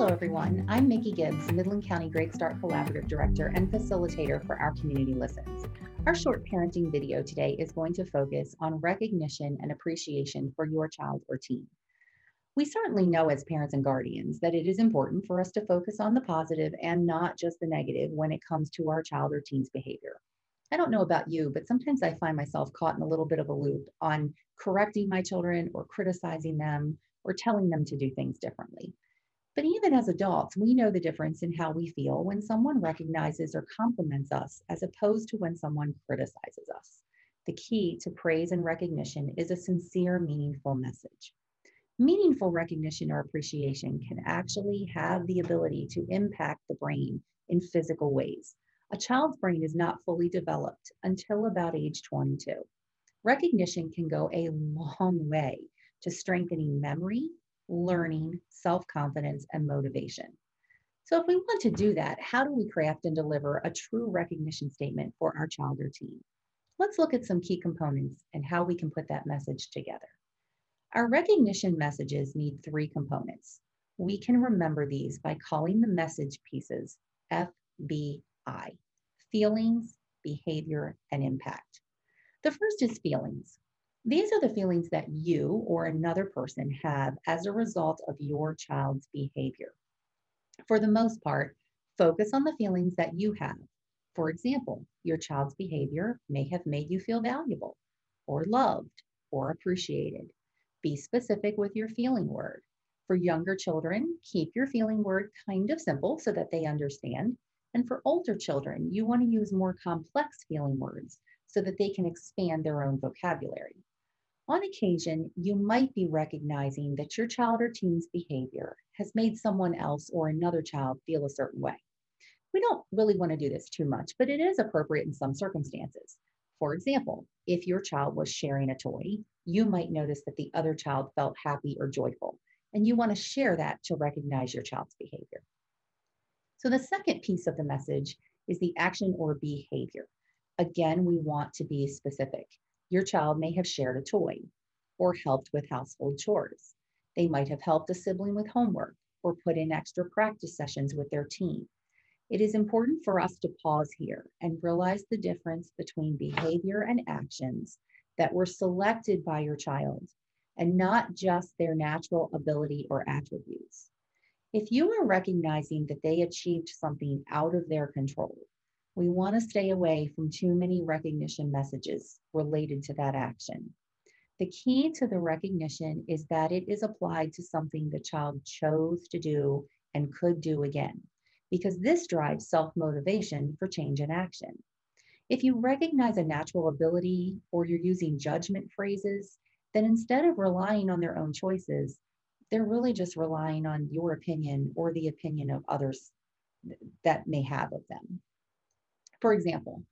Hello, everyone. I'm Mickey Gibbs, Midland County Great Start Collaborative Director and Facilitator for Our Community Listens. Our short parenting video today is going to focus on recognition and appreciation for your child or teen. We certainly know as parents and guardians that it is important for us to focus on the positive and not just the negative when it comes to our child or teen's behavior. I don't know about you, but sometimes I find myself caught in a little bit of a loop on correcting my children or criticizing them or telling them to do things differently. But even as adults, we know the difference in how we feel when someone recognizes or compliments us as opposed to when someone criticizes us. The key to praise and recognition is a sincere, meaningful message. Meaningful recognition or appreciation can actually have the ability to impact the brain in physical ways. A child's brain is not fully developed until about age 22. Recognition can go a long way to strengthening memory, learning, self confidence, and motivation. So, if we want to do that, how do we craft and deliver a true recognition statement for our child or teen? Let's look at some key components and how we can put that message together. Our recognition messages need three components. We can remember these by calling the message pieces FBI feelings, behavior, and impact. The first is feelings. These are the feelings that you or another person have as a result of your child's behavior. For the most part, focus on the feelings that you have. For example, your child's behavior may have made you feel valuable or loved or appreciated. Be specific with your feeling word. For younger children, keep your feeling word kind of simple so that they understand. And for older children, you want to use more complex feeling words so that they can expand their own vocabulary. On occasion, you might be recognizing that your child or teen's behavior has made someone else or another child feel a certain way. We don't really want to do this too much, but it is appropriate in some circumstances. For example, if your child was sharing a toy, you might notice that the other child felt happy or joyful, and you want to share that to recognize your child's behavior. So, the second piece of the message is the action or behavior. Again, we want to be specific. Your child may have shared a toy or helped with household chores. They might have helped a sibling with homework or put in extra practice sessions with their team. It is important for us to pause here and realize the difference between behavior and actions that were selected by your child and not just their natural ability or attributes. If you are recognizing that they achieved something out of their control, we want to stay away from too many recognition messages related to that action. The key to the recognition is that it is applied to something the child chose to do and could do again, because this drives self motivation for change in action. If you recognize a natural ability or you're using judgment phrases, then instead of relying on their own choices, they're really just relying on your opinion or the opinion of others that may have of them. For example,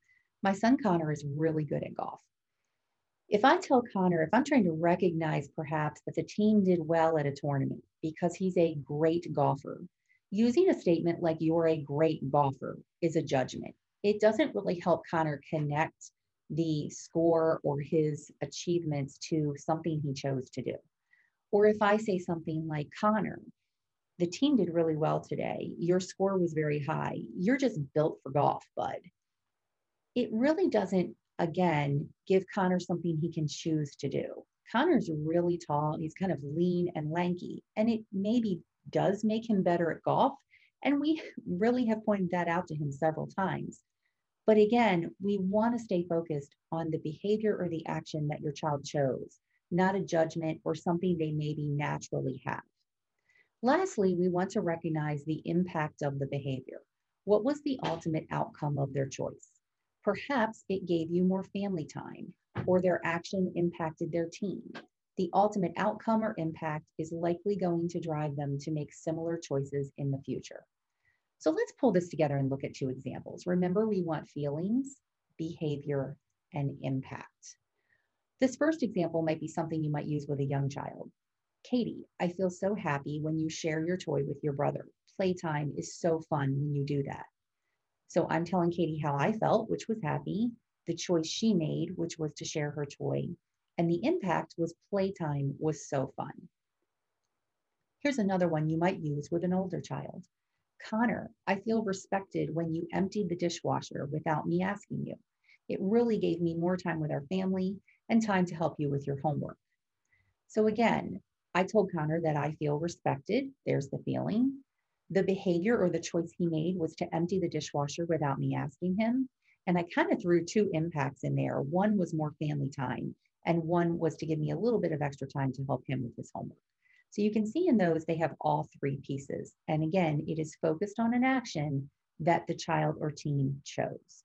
my son Connor is really good at golf. If I tell Connor, if I'm trying to recognize perhaps that the team did well at a tournament because he's a great golfer, using a statement like you're a great golfer is a judgment. It doesn't really help Connor connect the score or his achievements to something he chose to do. Or if I say something like, Connor, the team did really well today. Your score was very high. You're just built for golf, bud it really doesn't, again, give Connor something he can choose to do. Connor's really tall, he's kind of lean and lanky, and it maybe does make him better at golf. And we really have pointed that out to him several times. But again, we want to stay focused on the behavior or the action that your child chose, not a judgment or something they maybe naturally have. Lastly, we want to recognize the impact of the behavior. What was the ultimate outcome of their choice? Perhaps it gave you more family time, or their action impacted their team. The ultimate outcome or impact is likely going to drive them to make similar choices in the future. So let's pull this together and look at two examples. Remember, we want feelings, behavior, and impact. This first example might be something you might use with a young child. Katie, I feel so happy when you share your toy with your brother. Playtime is so fun when you do that. So I'm telling Katie how I felt, which was happy, the choice she made, which was to share her toy, and the impact was playtime was so fun. Here's another one you might use with an older child. Connor, I feel respected when you emptied the dishwasher without me asking you. It really gave me more time with our family and time to help you with your homework. So again, I told Connor that I feel respected. There's the feeling. The behavior or the choice he made was to empty the dishwasher without me asking him. And I kind of threw two impacts in there. One was more family time, and one was to give me a little bit of extra time to help him with his homework. So you can see in those, they have all three pieces. And again, it is focused on an action that the child or teen chose.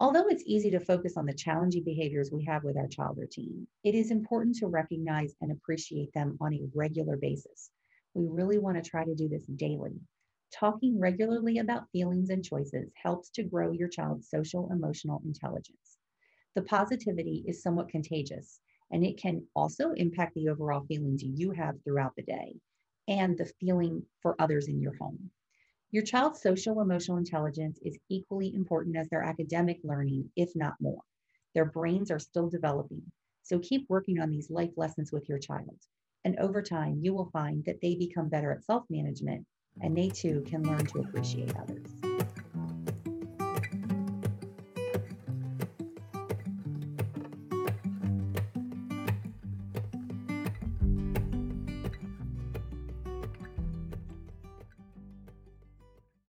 Although it's easy to focus on the challenging behaviors we have with our child or teen, it is important to recognize and appreciate them on a regular basis. We really want to try to do this daily Talking regularly about feelings and choices helps to grow your child's social emotional intelligence. The positivity is somewhat contagious, and it can also impact the overall feelings you have throughout the day and the feeling for others in your home. Your child's social emotional intelligence is equally important as their academic learning, if not more. Their brains are still developing, so keep working on these life lessons with your child. And over time, you will find that they become better at self management and they too can learn to appreciate others.